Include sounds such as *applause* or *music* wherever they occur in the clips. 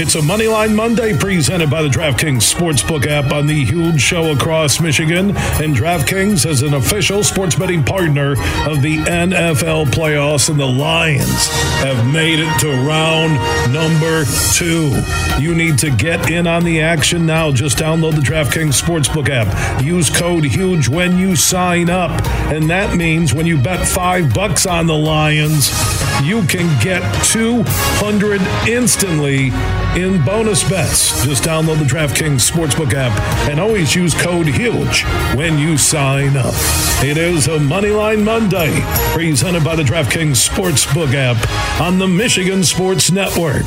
It's a Moneyline Monday presented by the DraftKings Sportsbook app on the huge show across Michigan. And DraftKings is an official sports betting partner of the NFL playoffs, and the Lions have made it to round number two. You need to get in on the action now. Just download the DraftKings Sportsbook app. Use code HUGE when you sign up. And that means when you bet five bucks on the Lions, you can get 200 instantly in bonus bets. Just download the DraftKings Sportsbook app and always use code HUGE when you sign up. It is a Moneyline Monday presented by the DraftKings Sportsbook app on the Michigan Sports Network.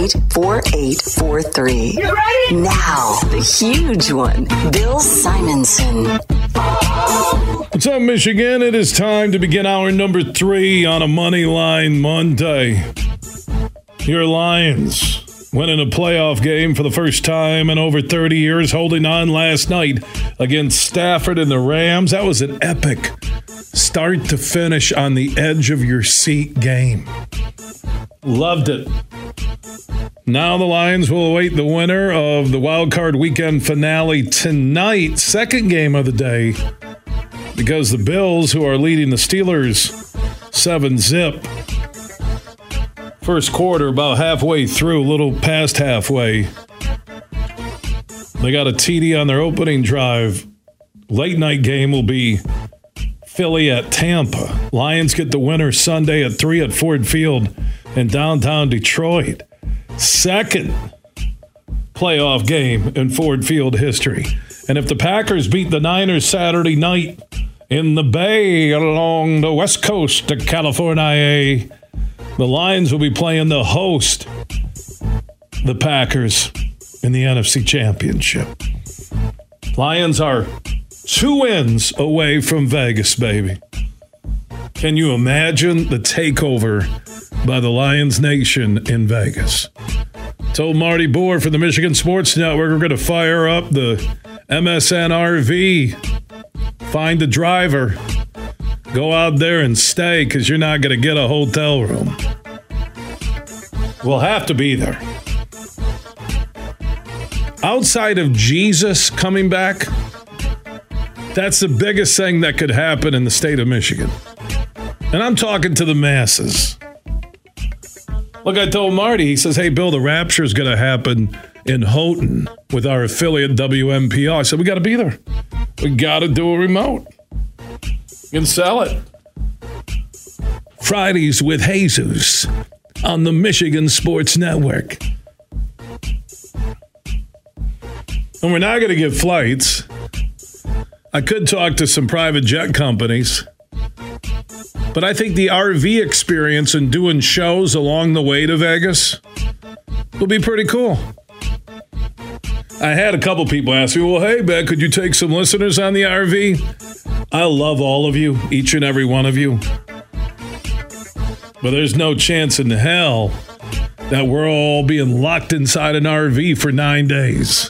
4843. Now, the huge one, Bill Simonson. What's up, Michigan? It is time to begin hour number three on a Money Line Monday. Your Lions winning a playoff game for the first time in over 30 years, holding on last night against Stafford and the Rams. That was an epic start to finish on the edge of your seat game. Loved it. Now the Lions will await the winner of the wild card weekend finale tonight, second game of the day, because the Bills, who are leading the Steelers 7 zip, first quarter about halfway through, a little past halfway, they got a TD on their opening drive. Late night game will be Philly at Tampa. Lions get the winner Sunday at 3 at Ford Field in downtown Detroit. Second playoff game in Ford Field history. And if the Packers beat the Niners Saturday night in the Bay along the west coast of California, the Lions will be playing the host, the Packers, in the NFC Championship. Lions are two wins away from Vegas, baby. Can you imagine the takeover by the Lions Nation in Vegas? Told Marty Boer for the Michigan Sports Network we're going to fire up the MSN RV, find the driver, go out there and stay because you're not going to get a hotel room. We'll have to be there. Outside of Jesus coming back, that's the biggest thing that could happen in the state of Michigan. And I'm talking to the masses. Look, I told Marty, he says, Hey, Bill, the rapture is going to happen in Houghton with our affiliate WMPR. I said, We got to be there. We got to do a remote. You can sell it. Fridays with Jesus on the Michigan Sports Network. And we're not going to get flights. I could talk to some private jet companies. But I think the RV experience and doing shows along the way to Vegas will be pretty cool. I had a couple people ask me, well, hey, Ben, could you take some listeners on the RV? I love all of you, each and every one of you. But there's no chance in hell that we're all being locked inside an RV for nine days.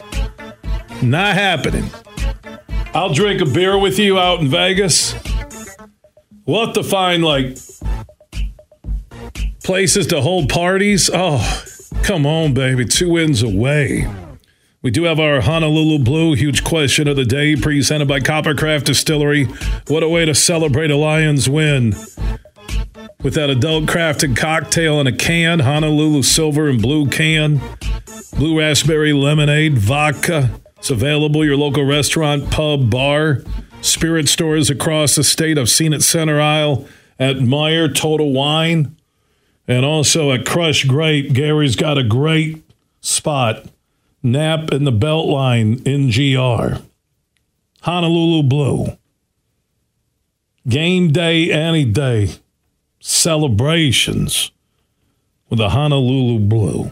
Not happening. I'll drink a beer with you out in Vegas. We'll have to find like places to hold parties. Oh, come on, baby. Two wins away. We do have our Honolulu Blue huge question of the day presented by Coppercraft Distillery. What a way to celebrate a Lions win. With that adult crafted cocktail in a can, Honolulu silver and blue can, blue raspberry lemonade, vodka, It's available your local restaurant, pub, bar, spirit stores across the state. I've seen it center aisle at Meijer Total Wine and also at Crush Grape. Gary's got a great spot. Nap in the Beltline NGR. Honolulu Blue. Game day, any day. Celebrations with the Honolulu Blue.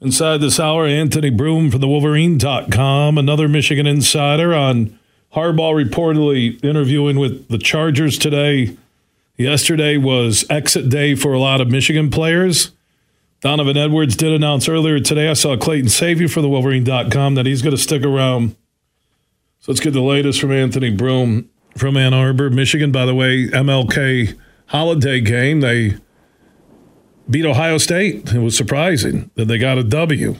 Inside this hour, Anthony Broome from the Wolverine.com, another Michigan insider on Harbaugh reportedly interviewing with the Chargers today. Yesterday was exit day for a lot of Michigan players. Donovan Edwards did announce earlier today. I saw Clayton Sayfie for the Wolverine.com that he's going to stick around. So let's get the latest from Anthony Broome from Ann Arbor, Michigan. By the way, MLK holiday game. They beat Ohio State. It was surprising that they got a W.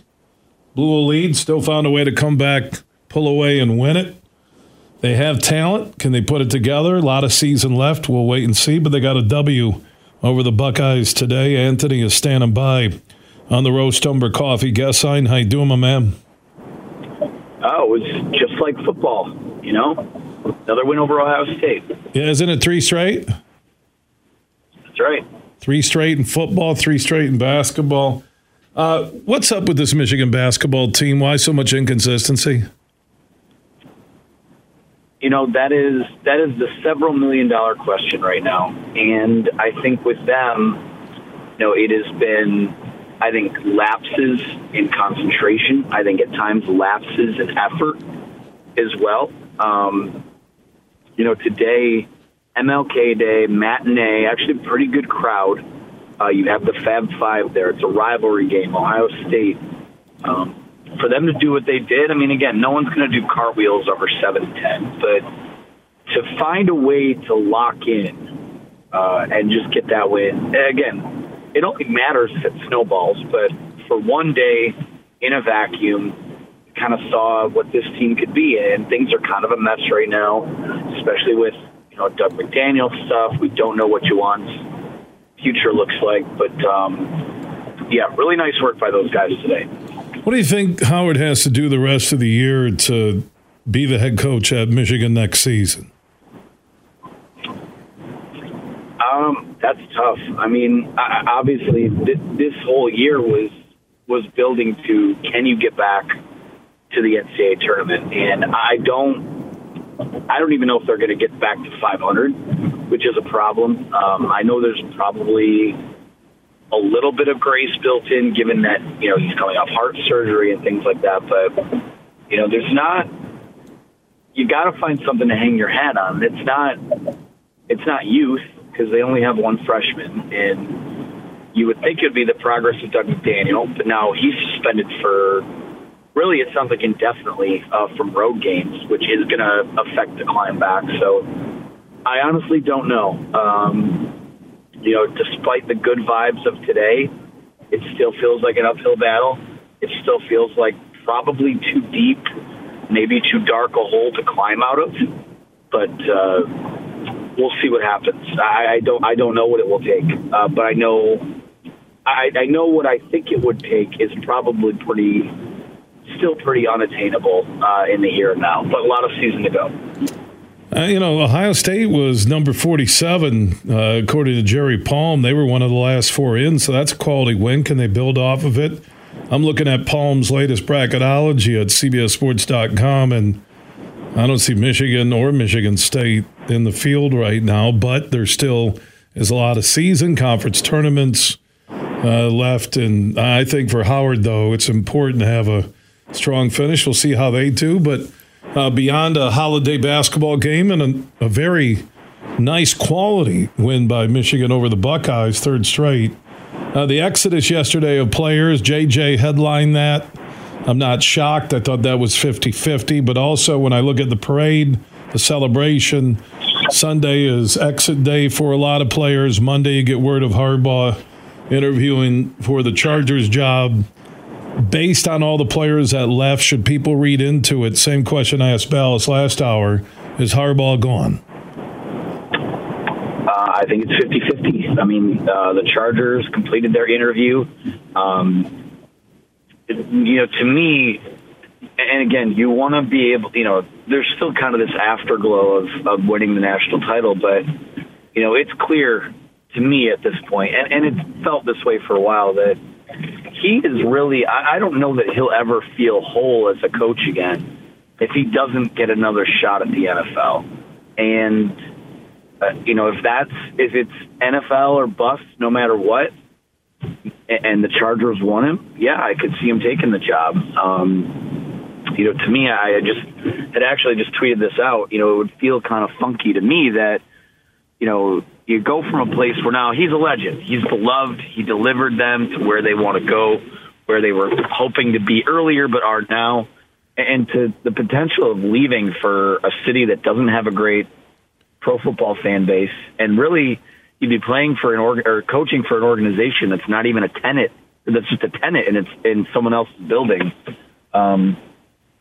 Blew a lead, still found a way to come back, pull away, and win it. They have talent. Can they put it together? A lot of season left. We'll wait and see, but they got a W over the Buckeyes today. Anthony is standing by on the Roast Umber Coffee guest sign. How you doing, my man? Oh, it was just like football, you know? Another win over Ohio State. Yeah, isn't it three straight? That's right. Three straight in football, three straight in basketball. Uh, what's up with this Michigan basketball team? Why so much inconsistency? You know that is that is the several million dollar question right now, and I think with them, you know, it has been, I think, lapses in concentration. I think at times lapses in effort as well. Um, you know, today MLK Day, matinee, actually pretty good crowd. Uh, you have the Fab Five there. It's a rivalry game, Ohio State. Um, for them to do what they did, I mean, again, no one's going to do cartwheels over 7 10, but to find a way to lock in uh, and just get that win, again, it only matters if it snowballs, but for one day in a vacuum, kind of saw what this team could be, and things are kind of a mess right now, especially with you know, Dug McDaniel stuff. We don't know what Juwan's future looks like, but um, yeah, really nice work by those guys today. What do you think Howard has to do the rest of the year to be the head coach at Michigan next season? Um, that's tough. I mean, obviously, this whole year was was building to can you get back to the NCAA tournament, and I don't I don't even know if they're going to get back to 500, which is a problem. Um, I know there's probably a little bit of grace built in, given that you know he's coming off heart surgery and things like that. But you know, there's not. You got to find something to hang your hat on. It's not. It's not youth because they only have one freshman, and you would think it'd be the progress of Dug McDaniel, but now he's suspended for really it sounds like indefinitely uh, from road games, which is going to affect the climb back. So I honestly don't know. Um, you know, despite the good vibes of today, it still feels like an uphill battle. It still feels like probably too deep, maybe too dark a hole to climb out of. But uh, we'll see what happens. I, I don't. I don't know what it will take, uh, but I know. I, I know what I think it would take is probably pretty still pretty unattainable uh, in the and now, but a lot of season to go. Uh, you know, Ohio State was number 47, uh, according to Jerry Palm. They were one of the last four in, so that's a quality win. Can they build off of it? I'm looking at Palm's latest bracketology at CBSSports.com, and I don't see Michigan or Michigan State in the field right now, but there still is a lot of season conference tournaments uh, left. And I think for Howard, though, it's important to have a strong finish. We'll see how they do. But uh, beyond a holiday basketball game and a, a, very nice quality win by Michigan over the Buckeyes, third straight. Uh, the exodus yesterday of players, JJ headlined that. I'm not shocked. I thought that was 50 50. But also, when I look at the parade, the celebration, Sunday is exit day for a lot of players. Monday, you get word of Harbaugh interviewing for the Chargers job based on all the players that left, should people read into it? Same question I asked Balas last hour. Is Harbaugh gone? Uh, I think it's 50 50. I mean, uh, the Chargers completed their interview. Um, you know, to me, and again, you want to be able, you know, there's still kind of this afterglow of, of winning the national title, but, you know, it's clear to me at this point, and, and it's felt this way for a while, that he is really, I, I don't know that he'll ever feel whole as a coach again if he doesn't get another shot at the NFL. And, uh, you know, if that's, if it's NFL or bust, no matter what, and the Chargers want him, yeah, I could see him taking the job. Um, you know, to me, I just had actually just tweeted this out. You know, it would feel kind of funky to me that, you know, you go from a place where now he's a legend, he's beloved, he delivered them to where they want to go, where they were hoping to be earlier but are now, and to the potential of leaving for a city that doesn't have a great pro football fan base and really you'd be playing for an org or coaching for an organization that's not even a tenant. That's just a tenant, and it's in someone else's building. Um,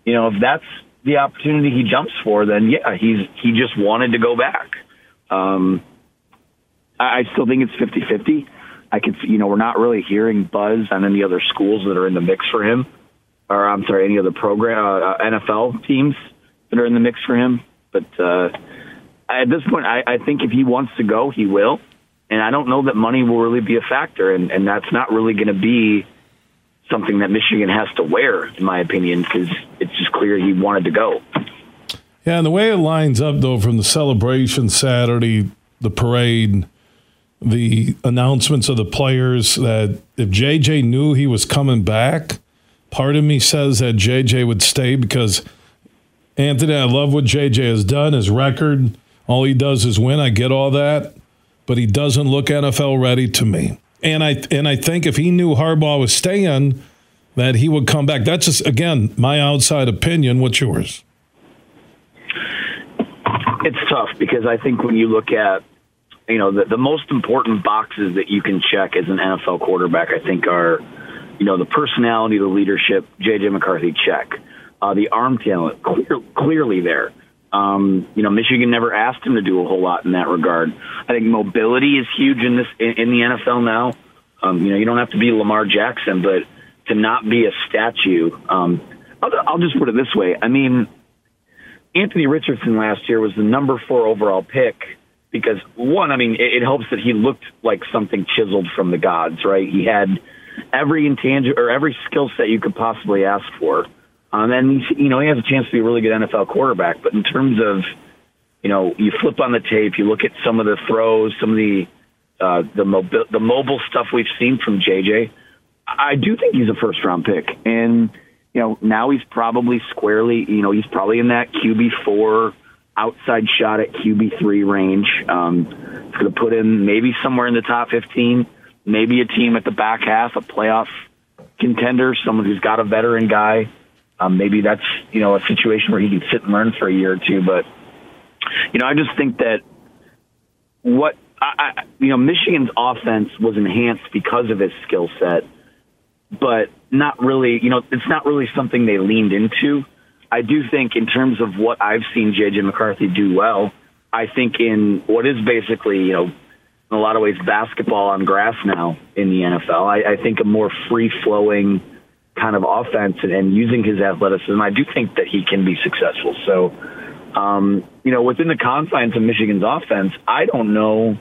you know, if that's the opportunity he jumps for, then yeah, he's he just wanted to go back. Um, I, still think it's 50-50. I could, you know, we're not really hearing buzz on any other schools that are in the mix for him, or I'm sorry, any other program uh, NFL teams that are in the mix for him. But uh, at this point, I, I think if he wants to go, he will. And I don't know that money will really be a factor, and, and that's not really going to be something that Michigan has to wear, in my opinion, because it's just clear he wanted to go. Yeah, and the way it lines up, though, from the celebration Saturday, the parade, the announcements of the players, that if JJ knew he was coming back, part of me says that JJ would stay because Anthony, I love what JJ has done, his record. All he does is win. I get all that but he doesn't look NFL ready to me. And I and I think if he knew Harbaugh was staying, that he would come back. That's just again my outside opinion. What's yours? It's tough because I think when you look at you know the, the most important boxes that you can check as an NFL quarterback, I think are you know the personality, the leadership. JJ McCarthy check, uh, the arm talent clear, clearly there. Um, you know, Michigan never asked him to do a whole lot in that regard. I think mobility is huge in this in, in the NFL now. Um, you know, you don't have to be Lamar Jackson, but to not be a statue. Um, I'll, I'll just put it this way. I mean, Anthony Richardson last year was the number four overall pick because one, I mean, it, it helps that he looked like something chiseled from the gods, right? He had every intangible or every skill set you could possibly ask for. Um, and you know he has a chance to be a really good NFL quarterback. But in terms of you know, you flip on the tape, you look at some of the throws, some of the uh, the mobile the mobile stuff we've seen from JJ. I do think he's a first round pick, and you know now he's probably squarely, you know, he's probably in that QB four outside shot at QB three range. Um, it's going to put him maybe somewhere in the top fifteen, maybe a team at the back half, a playoff contender, someone who's got a veteran guy um, maybe that's you know a situation where he can sit and learn for a year or two. But you know, I just think that what I, I, you know Michigan's offense was enhanced because of his skill set, but not really. You know, it's not really something they leaned into. I do think in terms of what I've seen JJ McCarthy do well, I think in what is basically you know in a lot of ways basketball on grass now in the NFL. I, I think a more free flowing kind of offense and, and using his athleticism, I do think that he can be successful. So, um, you know, within the confines of Michigan's offense, I don't know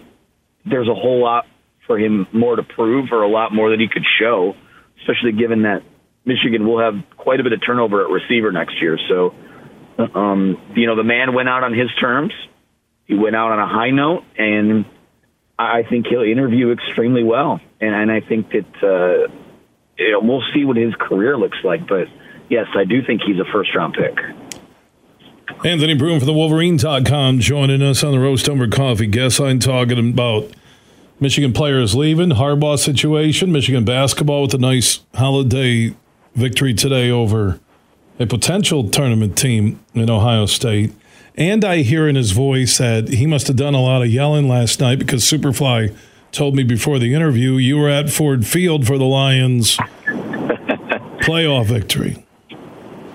there's a whole lot for him more to prove or a lot more that he could show, especially given that Michigan will have quite a bit of turnover at receiver next year. So, um, you know, the man went out on his terms. He went out on a high note, and I think he'll interview extremely well. And, and I think that, uh, you know, we'll see what his career looks like. But yes, I do think he's a first round pick. Anthony Broome for the Wolverines.com joining us on the Roast Umber Coffee guest line talking about Michigan players leaving, Harbaugh situation, Michigan basketball with a nice holiday victory today over a potential tournament team in Ohio State. And I hear in his voice that he must have done a lot of yelling last night because Superfly told me before the interview you were at Ford Field for the Lions *laughs* playoff victory.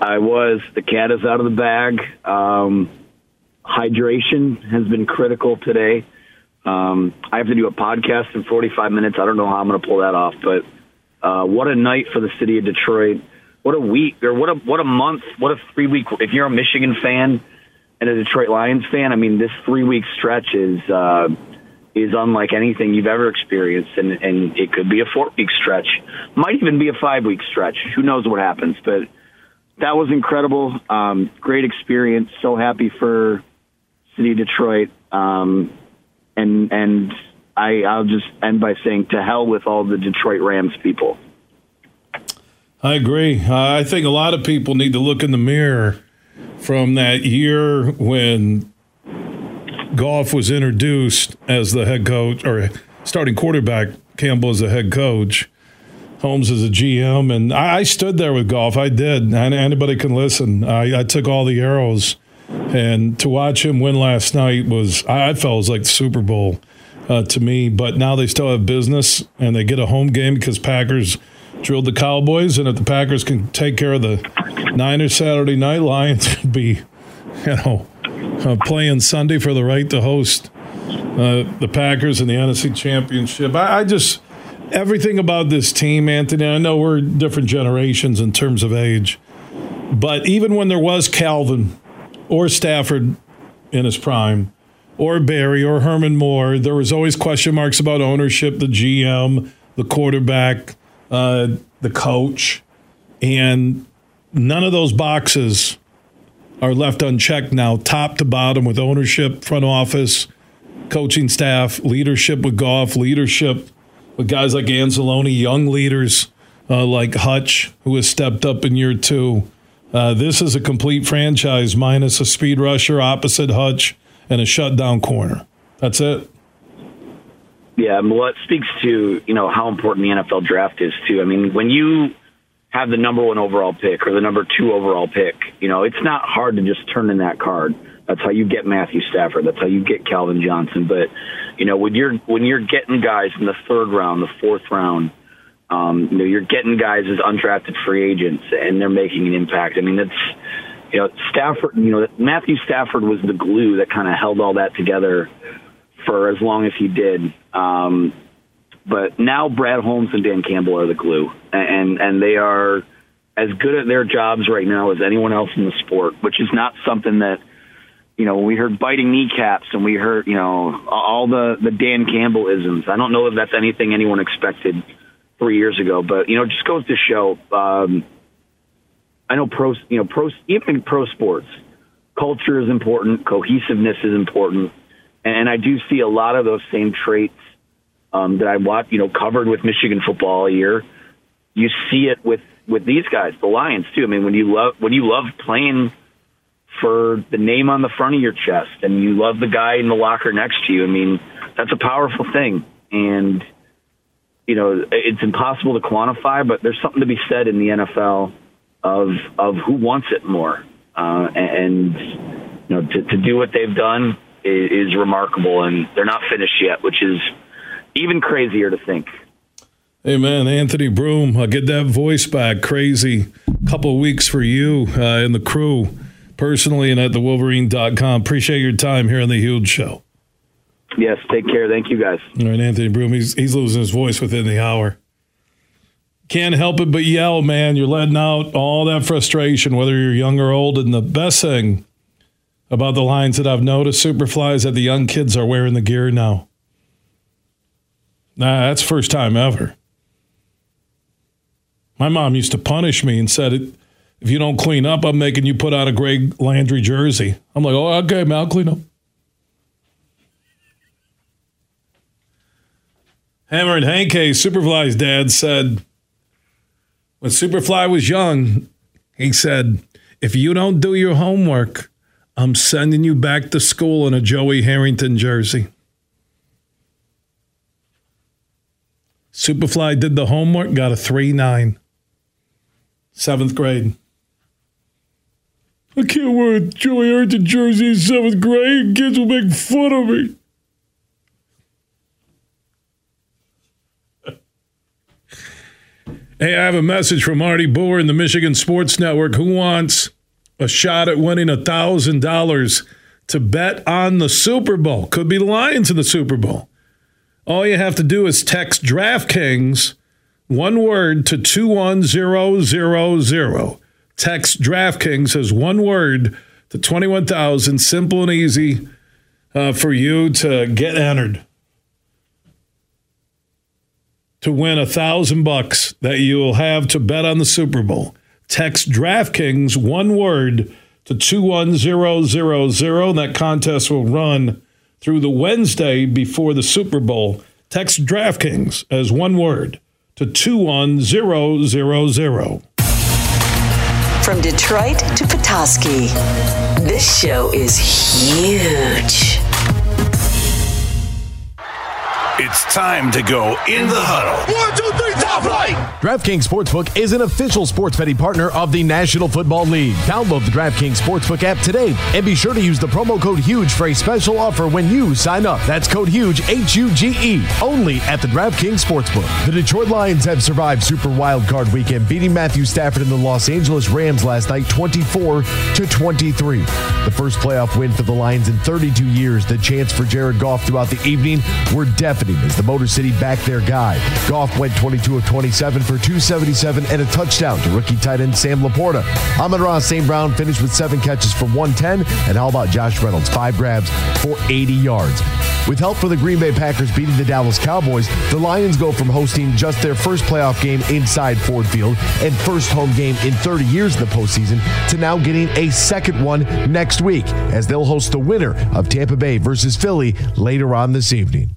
I was. The cat is out of the bag. Um, hydration has been critical today. Um, I have to do a podcast in 45 minutes. I don't know how I'm going to pull that off, but uh, what a night for the city of Detroit. what a week or what a what a month, what a three week. If you're a Michigan fan and a Detroit Lions fan, I mean, this three week stretch is uh, is unlike anything you've ever experienced, and and it could be a four week stretch, might even be a five week stretch. Who knows what happens? But that was incredible. Um, great experience. So happy for City of Detroit. Um, and and I, I'll just end by saying to hell with all the Detroit Rams people. I agree. Uh, I think a lot of people need to look in the mirror from that year when Goff was introduced as the head coach or starting quarterback, Campbell as the head coach, Holmes as a GM. And I, I stood there with Goff. I did. And anybody can listen. I, I, took all the arrows. And to watch him win last night was, I, I felt it was like the Super Bowl uh, to me. But now they still have business and they get a home game because Packers drilled the Cowboys. And if the Packers can take care of the Niners Saturday night, Lions *laughs* could be, you know, uh, playing Sunday for the right to host uh, the Packers in the NFC Championship. I, I, just everything about this team, Anthony. I know we're different generations in terms of age, but even when there was Calvin or Stafford in his prime, or Barry or Herman Moore, there was always question marks about ownership, the GM, the quarterback, uh, the coach, and none of those boxes are left unchecked now, top to bottom, with ownership, front office, coaching staff, leadership with Goff, leadership with guys like Anzalone, young leaders uh, like Hutch, who has stepped up in year two. Uh, this is a complete franchise minus a speed rusher opposite Hutch and a shutdown corner. That's it. Yeah, well, it speaks to you know how important the NFL draft is too. I mean, when you have the number one overall pick or the number two overall pick. You know, it's not hard to just turn in that card. That's how you get Matthew Stafford. That's how you get Calvin Johnson. But you know, when you're when you're getting guys in the third round, the fourth round, um, you know, you're getting guys as undrafted free agents, and they're making an impact. I mean, that's you know, Stafford. You know, Matthew Stafford was the glue that kind of held all that together for as long as he did. Um, but now Brad Holmes and Dan Campbell are the glue, and and they are as good at their jobs right now as anyone else in the sport, which is not something that you know we heard biting kneecaps and we heard you know all the the Dan Campbell isms. I don't know if that's anything anyone expected three years ago, but you know, it just goes to show. Um, I know pro, you know, pro, even pro sports, culture is important, cohesiveness is important, and I do see a lot of those same traits um, that I watch, you know, covered with Michigan football all year. You see it with with these guys, the Lions too. I mean, when you love when you love playing for the name on the front of your chest, and you love the guy in the locker next to you. I mean, that's a powerful thing, and you know, it's impossible to quantify, but there's something to be said in the NFL of of who wants it more, uh, and you know, to, to do what they've done is, is remarkable, and they're not finished yet, which is even crazier to think. Hey man, Anthony Broome, I'll get that voice back. Crazy couple weeks for you uh, and the crew, personally and at the Wolverine.com. Appreciate your time here on the Huge Show. Yes, take care. Thank you guys. All right, Anthony Broome, he's, he's losing his voice within the hour. Can't help it but yell, man. You're letting out all that frustration, whether you're young or old. And the best thing about the lines that I've noticed, Superfly, is that the young kids are wearing the gear now. Nah, that's first time ever. My mom used to punish me and said, if you don't clean up, I'm making you put on a Greg Landry jersey. I'm like, oh, okay, man, I'll clean up. Hammer and Hank, Superfly's dad said, when Superfly was young, he said, if you don't do your homework, I'm sending you back to school in a Joey Harrington jersey. Superfly did the homework, got a 3 9. Seventh grade. I can't wear a Joey Harrington jersey in seventh grade. Kids will make fun of me. Hey, I have a message from Artie Boer in the Michigan Sports Network who wants a shot at winning $1,000 to bet on the Super Bowl. Could be the Lions in the Super Bowl. All you have to do is text DraftKings One word to 21000. Text DraftKings as one word to 21,000. Simple and easy uh, for you to get entered to win a thousand bucks that you will have to bet on the Super Bowl. Text DraftKings one word to 21000. That contest will run through the Wednesday before the Super Bowl. Text DraftKings as one word to 21000. From Detroit to Petoskey, this show is huge. It's time to go in the huddle. One, two, three, top flight. DraftKings Sportsbook is an official sports betting partner of the National Football League. Download the DraftKings Sportsbook app today and be sure to use the promo code HUGE for a special offer when you sign up. That's code HUGE, H U G E, only at the DraftKings Sportsbook. The Detroit Lions have survived Super Wild Card weekend, beating Matthew Stafford and the Los Angeles Rams last night 24 to 23. The first playoff win for the Lions in 32 years. The chance for Jared Goff throughout the evening were as the Motor City backed their guy. Goff went 22 of 27 for 277 and a touchdown to rookie tight end Sam Laporta. Amon-Ra St. Brown finished with seven catches for 110. And how about Josh Reynolds? Five grabs for 80 yards. With help from the Green Bay Packers beating the Dallas Cowboys, the Lions go from hosting just their first playoff game inside Ford Field and first home game in 30 years in the postseason to now getting a second one next week as they'll host the winner of Tampa Bay versus Philly later on this evening.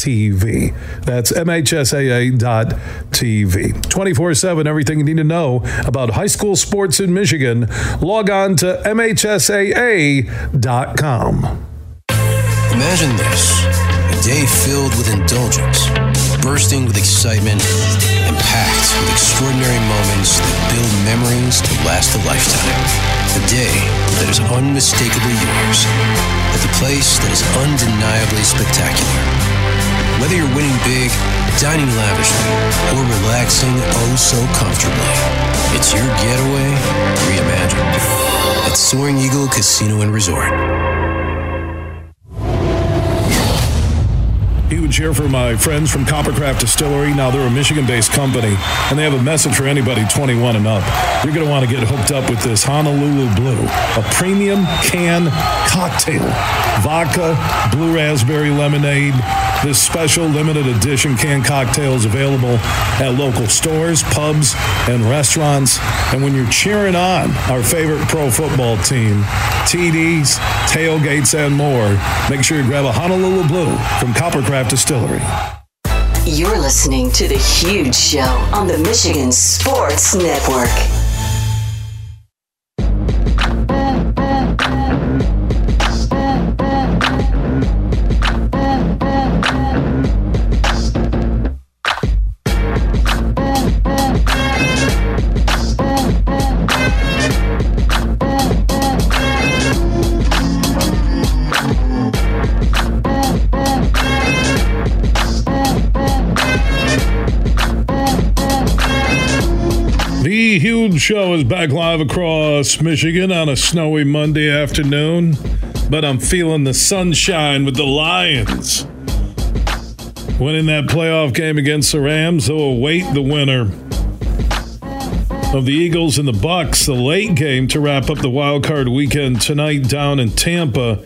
TV. That's MHSAA.tv. 24 7, everything you need to know about high school sports in Michigan. Log on to MHSAA.com. Imagine this a day filled with indulgence, bursting with excitement, and packed with extraordinary moments that build memories to last a lifetime. A day that is unmistakably yours, at the place that is undeniably spectacular. Whether you're winning big, dining lavishly, or relaxing oh so comfortably, it's your getaway reimagined at Soaring Eagle Casino and Resort. Huge here for my friends from Coppercraft Distillery. Now they're a Michigan-based company, and they have a message for anybody 21 and up. You're going to want to get hooked up with this Honolulu Blue, a premium can cocktail, vodka, blue raspberry lemonade. This special limited edition canned cocktail is available at local stores, pubs, and restaurants. And when you're cheering on our favorite pro football team, TDs, tailgates, and more, make sure you grab a Honolulu Blue from Coppercraft Distillery. You're listening to The Huge Show on the Michigan Sports Network. Huge show is back live across Michigan on a snowy Monday afternoon, but I'm feeling the sunshine with the Lions. Winning that playoff game against the Rams, they'll await the winner of the Eagles and the Bucks, the late game to wrap up the wild card weekend tonight down in Tampa.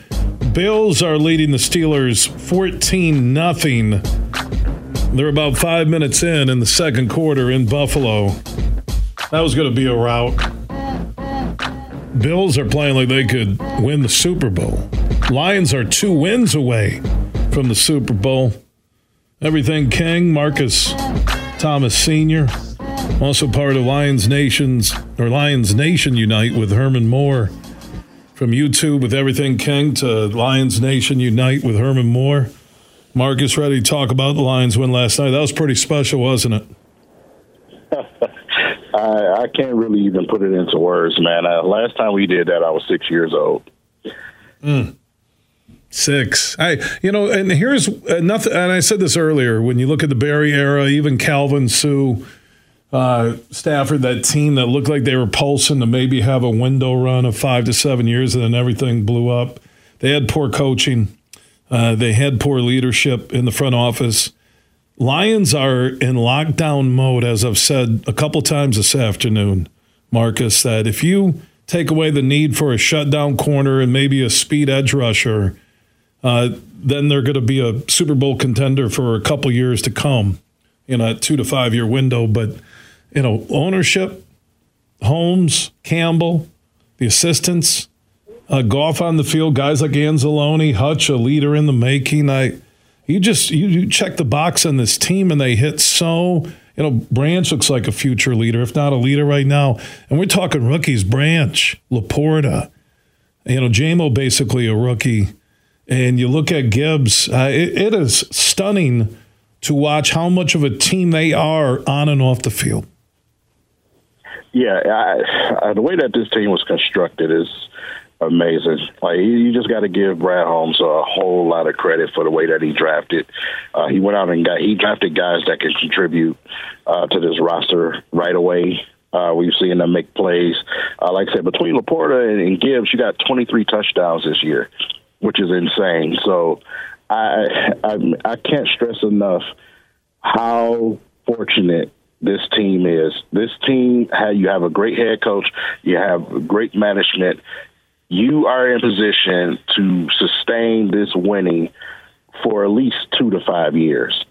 Bills are leading the Steelers 14 nothing. They're about five minutes in in the second quarter in Buffalo. That was going to be a rout. Bills are playing like they could win the Super Bowl. Lions are two wins away from the Super Bowl. Everything King, Marcus Thomas Sr., also part of Lions Nations or Lions Nation Unite with Herman Moore. From YouTube with Everything King to Lions Nation Unite with Herman Moore. Marcus, ready to talk about the Lions win last night? That was pretty special, wasn't it? I, I can't really even put it into words, man. Uh, last time we did that, I was six years old. Mm. Six. I, you know, and here's nothing. And I said this earlier. When you look at the Barry era, even Calvin Suh, uh, Stafford, that team that looked like they were pulsing to maybe have a window run of five to seven years, and then everything blew up. They had poor coaching. Uh, they had poor leadership in the front office. Lions are in lockdown mode, as I've said a couple times this afternoon, Marcus, that if you take away the need for a shutdown corner and maybe a speed edge rusher, uh, then they're going to be a Super Bowl contender for a couple years to come in a two to five year window. But, you know, ownership, Holmes, Campbell, the assistants, uh, Goff on the field, guys like Anzalone, Hutch, a leader in the making. I, you just you, you check the box on this team, and they hit so. You know, Branch looks like a future leader, if not a leader right now. And we're talking rookies: Branch, Laporta. You know, Jamo basically a rookie, and you look at Gibbs. Uh, it, it is stunning to watch how much of a team they are on and off the field. Yeah, I, I, the way that this team was constructed is amazing. Like you just got to give Brad Holmes a whole lot of credit for the way that he drafted. Uh, he went out and got he drafted guys that can contribute uh, to this roster right away. Uh, we've seen them make plays. Uh, like I said, between Laporta and, and Gibbs, you got 23 touchdowns this year, which is insane. So I, I I can't stress enough how fortunate this team is. This team, you have a great head coach, you have great management, you are in position to sustain this winning for at least two to five years.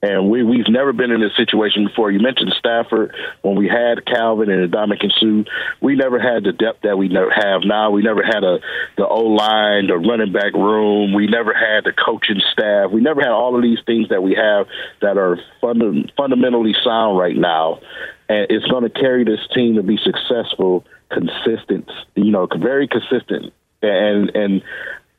And we, we've never been in this situation before. You mentioned Stafford when we had Calvin and Ndamukong Suh. We never had the depth that we have now. We never had a the O line, the running back room. We never had the coaching staff. We never had all of these things that we have that are funda- fundamentally sound right now. And it's going to carry this team to be successful consistent, you know, very consistent. And and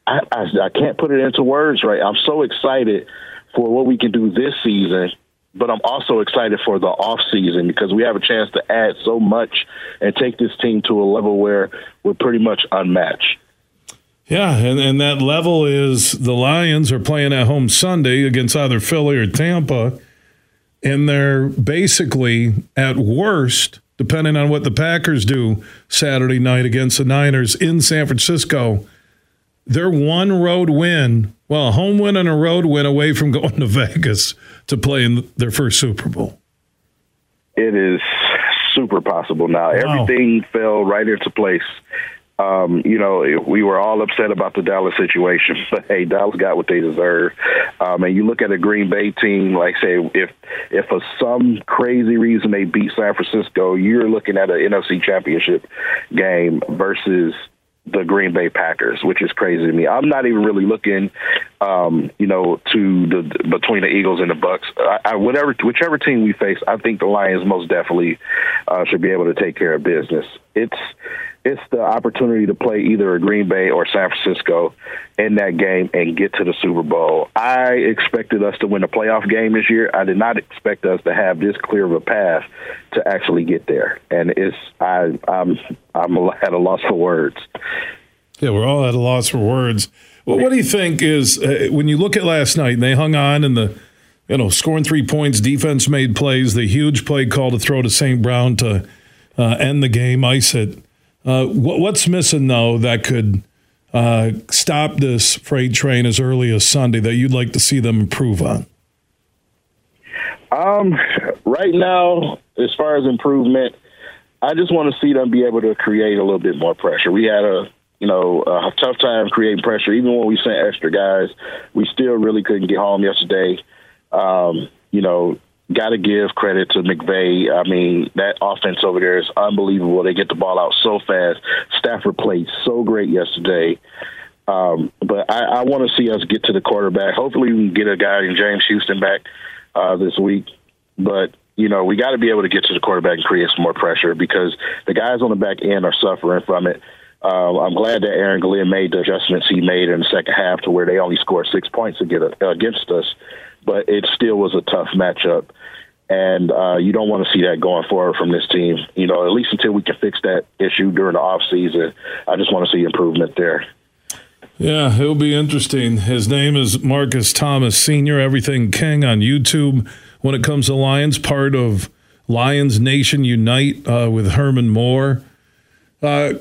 I, I, I can't put it into words right. I'm so excited for what we can do this season, but I'm also excited for the off season because we have a chance to add so much and take this team to a level where we're pretty much unmatched. Yeah, and, and that level is the Lions are playing at home Sunday against either Philly or Tampa, and they're basically at worst depending on what the Packers do Saturday night against the Niners in San Francisco. They're one road win, well, a home win and a road win away from *laughs* going to Vegas to play in their first Super Bowl. It is super possible now. Wow. Everything fell right into place um, you know, we were all upset about the Dallas situation, *laughs* but hey, Dallas got what they deserve. Um, and you look at a Green Bay team, like say, if if for some crazy reason they beat San Francisco, you're looking at an NFC Championship game versus the Green Bay Packers, which is crazy to me. I'm not even really looking, um, you know, to the between the Eagles and the Bucks. I, I, whatever, whichever team we face, I think the Lions most definitely uh, should be able to take care of business. It's it's the opportunity to play either a Green Bay or San Francisco in that game and get to the Super Bowl. I expected us to win a playoff game this year. I did not expect us to have this clear of a path to actually get there. And it's I I'm I'm *laughs* at a loss for words. Yeah, we're all at a loss for words. Well, what do you think is uh, when you look at last night and they hung on and the you know scoring three points, defense made plays, the huge play call to throw to St. Brown to uh, end the game, ice it uh, what, what's missing though that could uh, stop this freight train as early as Sunday that you'd like to see them improve on? Um, right now, as far as improvement, I just want to see them be able to create a little bit more pressure. We had a you know a tough time creating pressure, even when we sent extra guys. We still really couldn't get home yesterday. Um, you know, got to give credit to McVay. I mean, that offense over there is unbelievable. They get the ball out so fast. Stafford played so great yesterday. Um, but I, I want to see us get to the quarterback. Hopefully, we can get a guy in James Houston back uh, this week. But you know, we got to be able to get to the quarterback and create some more pressure because the guys on the back end are suffering from it. Um, I'm glad that Aaron Glenn made the adjustments he made in the second half to where they only scored six points against us, but it still was a tough matchup. And uh, you don't want to see that going forward from this team. You know, at least until we can fix that issue during the off season. I just want to see improvement there. Yeah, it'll be interesting. His name is Marcus Thomas Sr., Everything King on YouTube. When it comes to Lions, part of Lions Nation Unite uh, with Herman Moore. Uh,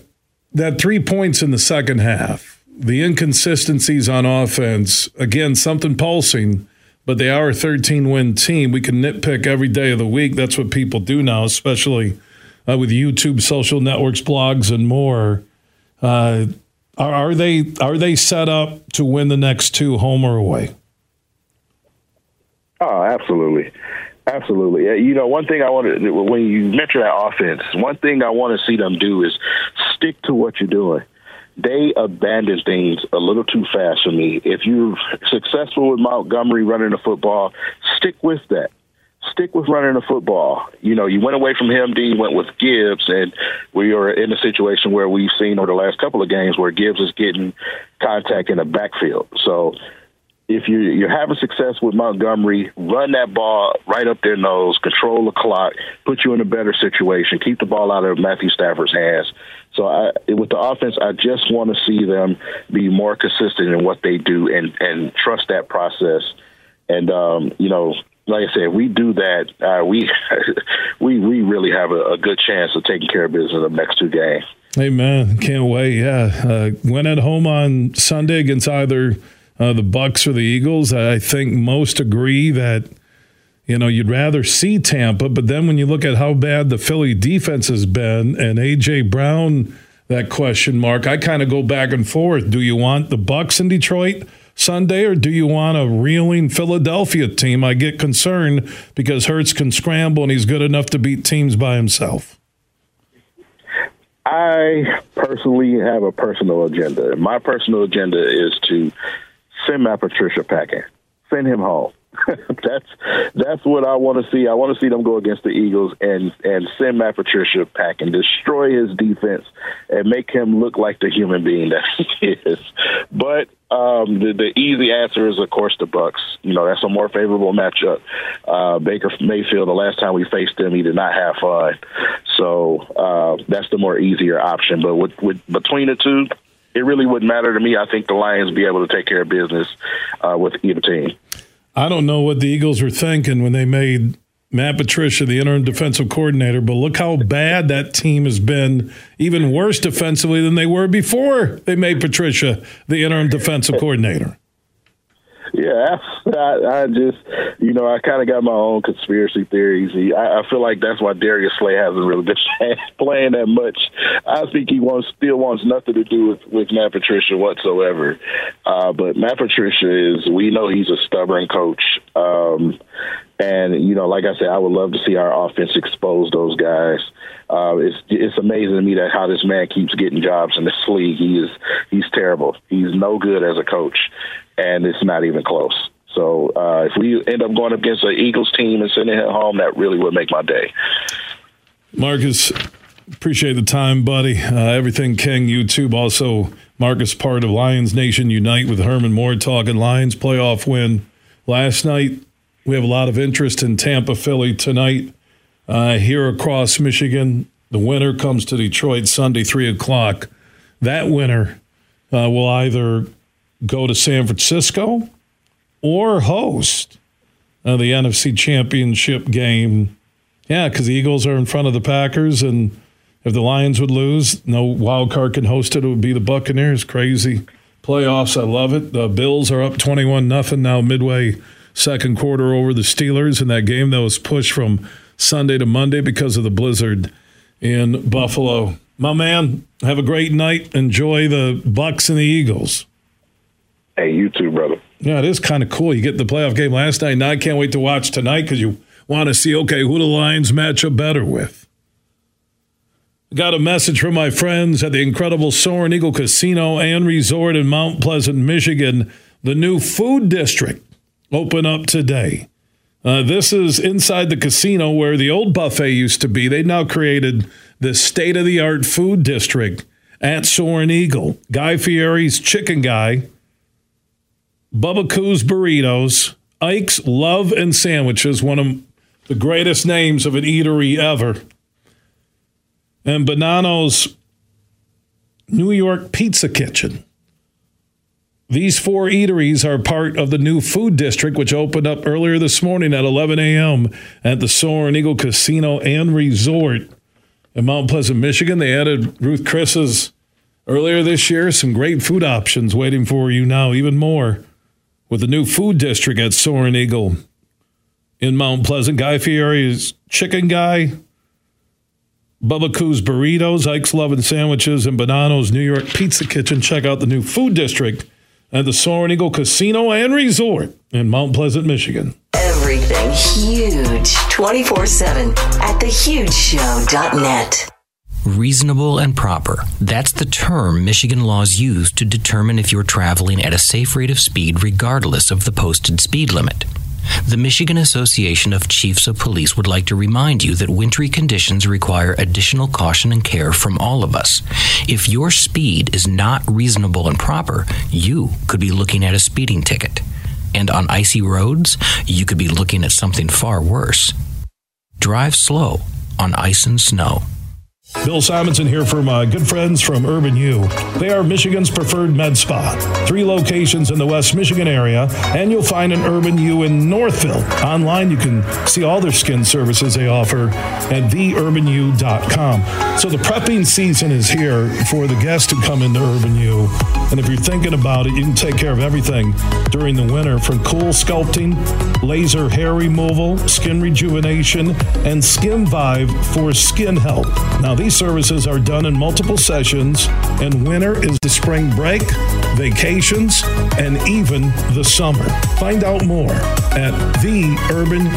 that three points in the second half, the inconsistencies on offense, again, something pulsing, but they are a 13 win team. We can nitpick every day of the week. That's what people do now, especially uh, with YouTube, social networks, blogs, and more. Uh, are, are, they are they set up to win the next two, home or away? Oh, absolutely. Absolutely. You know, one thing I want to, when you mention that offense, one thing I want to see them do is stick to what you're doing. They abandoned things a little too fast for me. If you're successful with Montgomery running the football, stick with that. Stick with running the football. You know, you went away from him, D, went with Gibbs, and we are in a situation where we've seen over the last couple of games where Gibbs is getting contact in the backfield. So if you, you're having success with Montgomery, run that ball right up their nose, control the clock, put you in a better situation, keep the ball out of Matthew Stafford's hands. So I, with the offense, I just want to see them be more consistent in what they do and, and trust that process. And, um, you know, like I said, we do that, uh, we, *laughs* we, we really have a, a, good chance of taking care of business in the next two games. Amen. Can't wait. Yeah. Uh, went at home on Sunday against either – uh, the Bucks or the Eagles. I think most agree that you know you'd rather see Tampa, but then when you look at how bad the Philly defense has been and AJ Brown, that question mark, I kind of go back and forth. Do you want the Bucks in Detroit? Sunday, or do you want a reeling Philadelphia team? I get concerned because Hurts can scramble and he's good enough to beat teams by himself. I personally have a personal agenda. My personal agenda is to send Matt Patricia packing. Send him home. *laughs* that's that's what I want to see. I want to see them go against the Eagles and and send Matt Patricia packing, destroy his defense, and make him look like the human being that *laughs* he is. But um, the, the easy answer is, of course, the Bucks. You know that's a more favorable matchup. Uh, Baker Mayfield. The last time we faced him, he did not have fun. So uh, that's the more easier option. But with, with between the two, it really wouldn't matter to me. I think the Lions be able to take care of business uh, with either team. I don't know what the Eagles were thinking when they made Matt Patricia the interim defensive coordinator, but look how bad that team has been, even worse defensively than they were before they made Patricia the interim defensive coordinator. Yeah, I, I just, you know, I kind of got my own conspiracy theories. I, I feel like that's why Darius Slay hasn't really been *laughs* playing that much. I think he wants still wants nothing to do with with Matt Patricia whatsoever. Uh, but Matt Patricia is, we know he's a stubborn coach. Um, and you know, like I said, I would love to see our offense expose those guys. Uh, it's it's amazing to me that how this man keeps getting jobs in this league. He is he's terrible. He's no good as a coach, and it's not even close. So uh, if we end up going up against the Eagles team and sending him home, that really would make my day. Marcus, appreciate the time, buddy. Uh, everything King YouTube also. Marcus part of Lions Nation Unite with Herman Moore talking Lions playoff win last night. We have a lot of interest in Tampa, Philly tonight. Uh, here across Michigan, the winner comes to Detroit Sunday, 3 o'clock. That winner uh, will either go to San Francisco or host uh, the NFC Championship game. Yeah, because the Eagles are in front of the Packers, and if the Lions would lose, no wild card can host it. It would be the Buccaneers. Crazy playoffs. I love it. The Bills are up 21 nothing now midway second quarter over the Steelers in that game that was pushed from Sunday to Monday because of the blizzard in Buffalo. My man, have a great night. Enjoy the Bucks and the Eagles. Hey, you too, brother. Yeah, it is kind of cool. You get the playoff game last night. Now I can't wait to watch tonight because you want to see, okay, who the Lions match up better with. Got a message from my friends at the incredible Soaring Eagle Casino and Resort in Mount Pleasant, Michigan. The new food district open up today. Uh, this is inside the casino where the old buffet used to be. They now created this state of the art food district at Soaring Eagle. Guy Fieri's Chicken Guy, Bubbakoo's Burritos, Ike's Love and Sandwiches, one of the greatest names of an eatery ever, and Bonanno's New York Pizza Kitchen. These four eateries are part of the new food district, which opened up earlier this morning at 11 a.m. at the Soaring Eagle Casino and Resort in Mount Pleasant, Michigan. They added Ruth Chris's earlier this year. Some great food options waiting for you now, even more with the new food district at Soaring Eagle in Mount Pleasant. Guy Fieri's Chicken Guy, Bubbakoo's Burritos, Ike's Lovin' Sandwiches, and Bonanno's New York Pizza Kitchen. Check out the new food district at the Soaring Eagle Casino and Resort in Mount Pleasant, Michigan. Everything huge 24 7 at thehugeshow.net. Reasonable and proper. That's the term Michigan laws use to determine if you're traveling at a safe rate of speed regardless of the posted speed limit. The Michigan Association of Chiefs of Police would like to remind you that wintry conditions require additional caution and care from all of us. If your speed is not reasonable and proper, you could be looking at a speeding ticket. And on icy roads, you could be looking at something far worse. Drive slow on ice and snow. Bill Simonson here for my uh, good friends from Urban U. They are Michigan's preferred med spa. Three locations in the West Michigan area, and you'll find an Urban U in Northville. Online, you can see all their skin services they offer at theurbanu.com. So the prepping season is here for the guests to come into Urban U. And if you're thinking about it, you can take care of everything during the winter from CoolSculpting, laser hair removal, skin rejuvenation, and SkinVive for skin health. Now, these services are done in multiple sessions, and winter is the spring break, vacations, and even the summer. Find out more at theurbanu.com.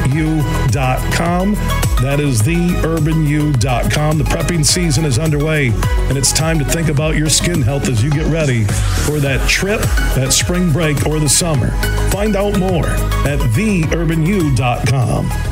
That is theurbanu.com. The prepping season is underway, and it's time to think about your skin health as you get ready for that trip, that spring break, or the summer. Find out more at theurbanu.com.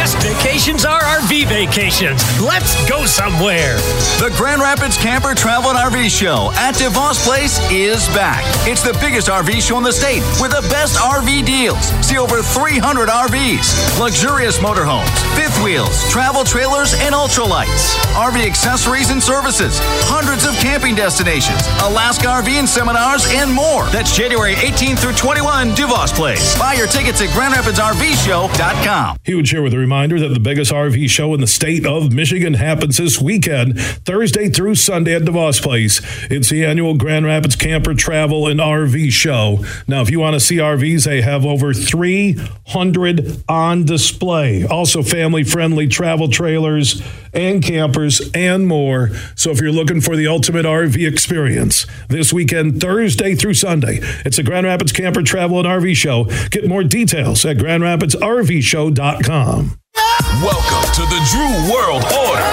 Best vacations are RV vacations. Let's go somewhere. The Grand Rapids Camper Travel and RV Show at DeVos Place is back. It's the biggest RV show in the state with the best RV deals. See over 300 RVs, luxurious motorhomes, fifth wheels, travel trailers, and ultralights, RV accessories and services, hundreds of camping destinations, Alaska RV and seminars, and more. That's January 18 through 21, DeVos Place. Buy your tickets at GrandRapidsRVShow.com. Huge here with a reminder that the biggest RV show in the state of Michigan happens this weekend, Thursday through Sunday at DeVos Place. It's the annual Grand Rapids Camper Travel and RV Show. Now, if you want to see RVs, they have over 300 on display. Also, family friendly travel trailers and campers and more. So, if you're looking for the ultimate RV experience this weekend, Thursday through Sunday, it's the Grand Rapids Camper Travel and RV Show. Get more details at grandrapidsrvshow.com. Welcome to the Dru World Order.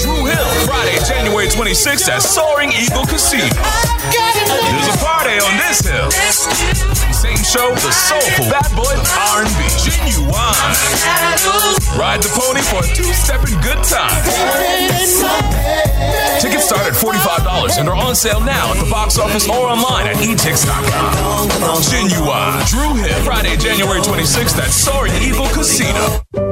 Dru Hill, Friday, January 26th at Soaring Eagle Casino. There's a party on this hill. Show, the soulful bad boy R&B, Ginuwine. Ride the pony for a two-stepping good time. Tickets start at $45 and are on sale now at the box office or online at etix.com. Ginuwine, Dru Hill, Friday, January 26th at Soaring Eagle Casino.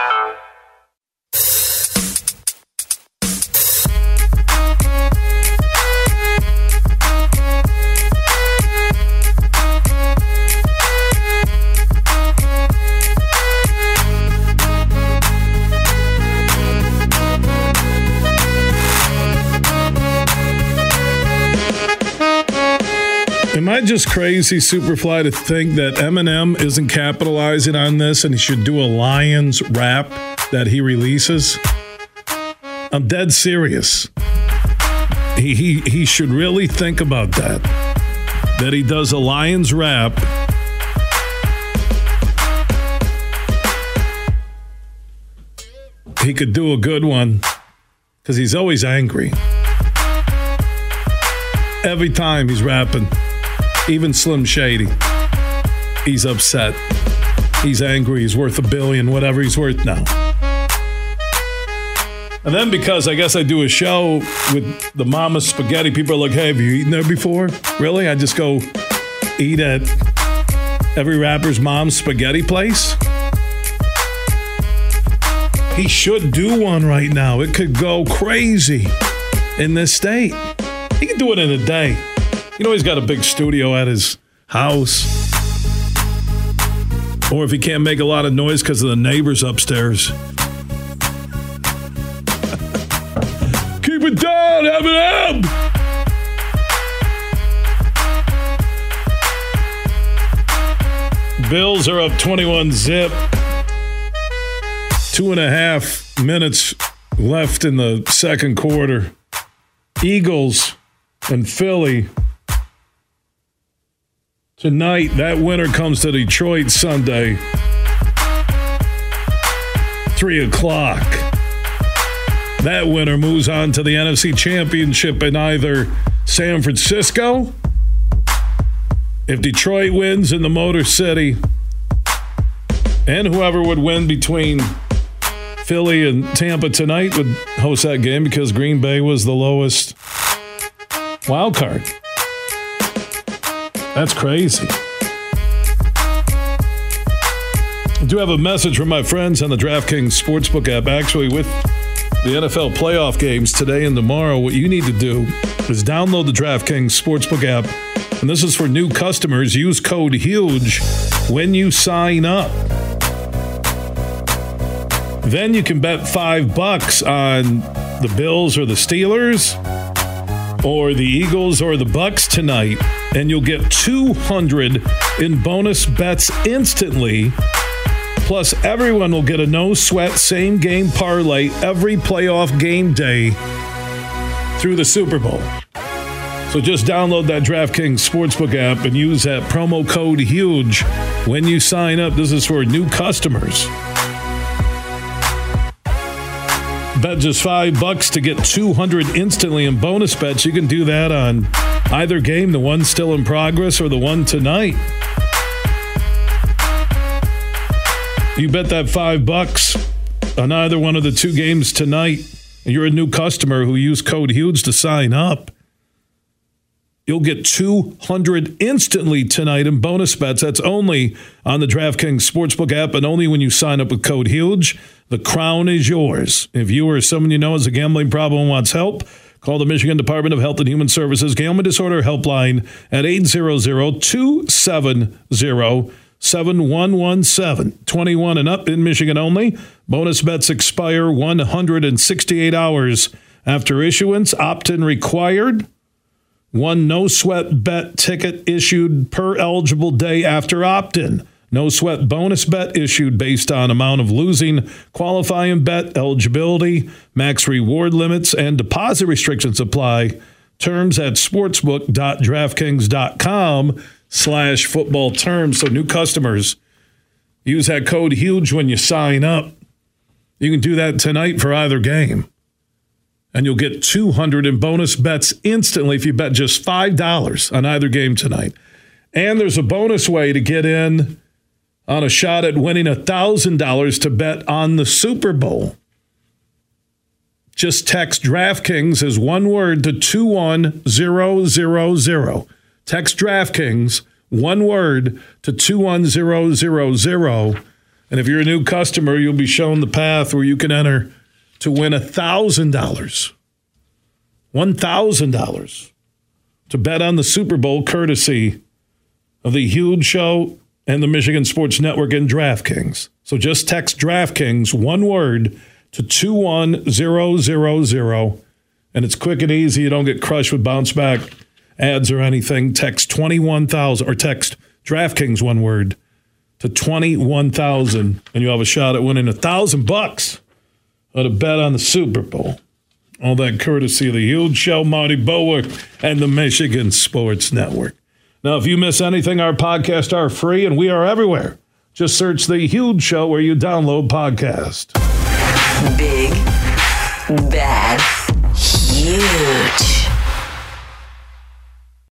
Just crazy, Superfly, to think that Eminem isn't capitalizing on this and he should do a Lions rap that he releases? I'm dead serious. He, he, he should really think about that. That he does a Lions rap. He could do a good one because he's always angry. Every time he's rapping, even Slim Shady, he's upset. He's angry. He's worth a billion, whatever he's worth now. And then because I guess I do a show with the Mama Spaghetti, people are like, hey, have you eaten there before? Really? I just go eat at every rapper's mom's spaghetti place? He should do one right now. It could go crazy in this state. He can do it in a day. You know, he's got a big studio at his house. Or if he can't make a lot of noise because of the neighbors upstairs, *laughs* keep it down, Eminem. Bills are up 21 zip. Two and a half minutes left in the second quarter. Eagles and Philly. Tonight, that winner comes to Detroit Sunday. Three o'clock. That winner moves on to the NFC Championship in either San Francisco. If Detroit wins in the Motor City, and whoever would win between Philly and Tampa tonight would host that game because Green Bay was the lowest wild card. That's crazy. I do have a message from my friends on the DraftKings Sportsbook app. Actually, with the NFL playoff games today and tomorrow, what you need to do is download the DraftKings Sportsbook app. And this is for new customers. Use code HUGE when you sign up. Then you can bet five bucks on the Bills or the Steelers or the Eagles or the Bucks tonight, and you'll get 200 in bonus bets instantly. Plus, everyone will get a no sweat same game parlay every playoff game day through the Super Bowl. So just download that DraftKings Sportsbook app and use that promo code HUGE when you sign up. This is for new customers. Bet just five bucks to get 200 instantly in bonus bets. You can do that on either game, the one still in progress or the one tonight. You bet that five bucks on either one of the two games tonight, and you're a new customer who used code HUGE to sign up. You'll get 200 instantly tonight in bonus bets. That's only on the DraftKings Sportsbook app and only when you sign up with code HUGE. The crown is yours. If you or someone you know has a gambling problem and wants help, call the Michigan Department of Health and Human Services Gambling Disorder Helpline at 800-270 7117. 21 and up in Michigan only. Bonus bets expire 168 hours after issuance. Opt-in required. One no sweat bet ticket issued per eligible day after opt in. No sweat bonus bet issued based on amount of losing, qualifying bet eligibility, max reward limits, and deposit restrictions apply. Terms at sportsbook.draftkings.com slash football terms. So new customers, use that code HUGE when you sign up. You can do that tonight for either game and you'll get 200 in bonus bets instantly if you bet just $5 on either game tonight. And there's a bonus way to get in on a shot at winning $1,000 to bet on the Super Bowl. Just text DraftKings as one word to 21000. Text DraftKings, one word to 21000. And if you're a new customer, you'll be shown the path where you can enter to win $1,000. $1,000 to bet on the Super Bowl courtesy of the Huge Show and the Michigan Sports Network and DraftKings. So just text DraftKings, one word, to 21000. And it's quick and easy. You don't get crushed with bounce back ads or anything, text 21,000 or text DraftKings one word to 21,000 and you have a shot at winning a thousand bucks at a bet on the Super Bowl. All that courtesy of the huge show, Marty Bower and the Michigan Sports Network. Now, if you miss anything, our podcasts are free and we are everywhere. Just search the huge show where you download podcast. Big, bad, huge.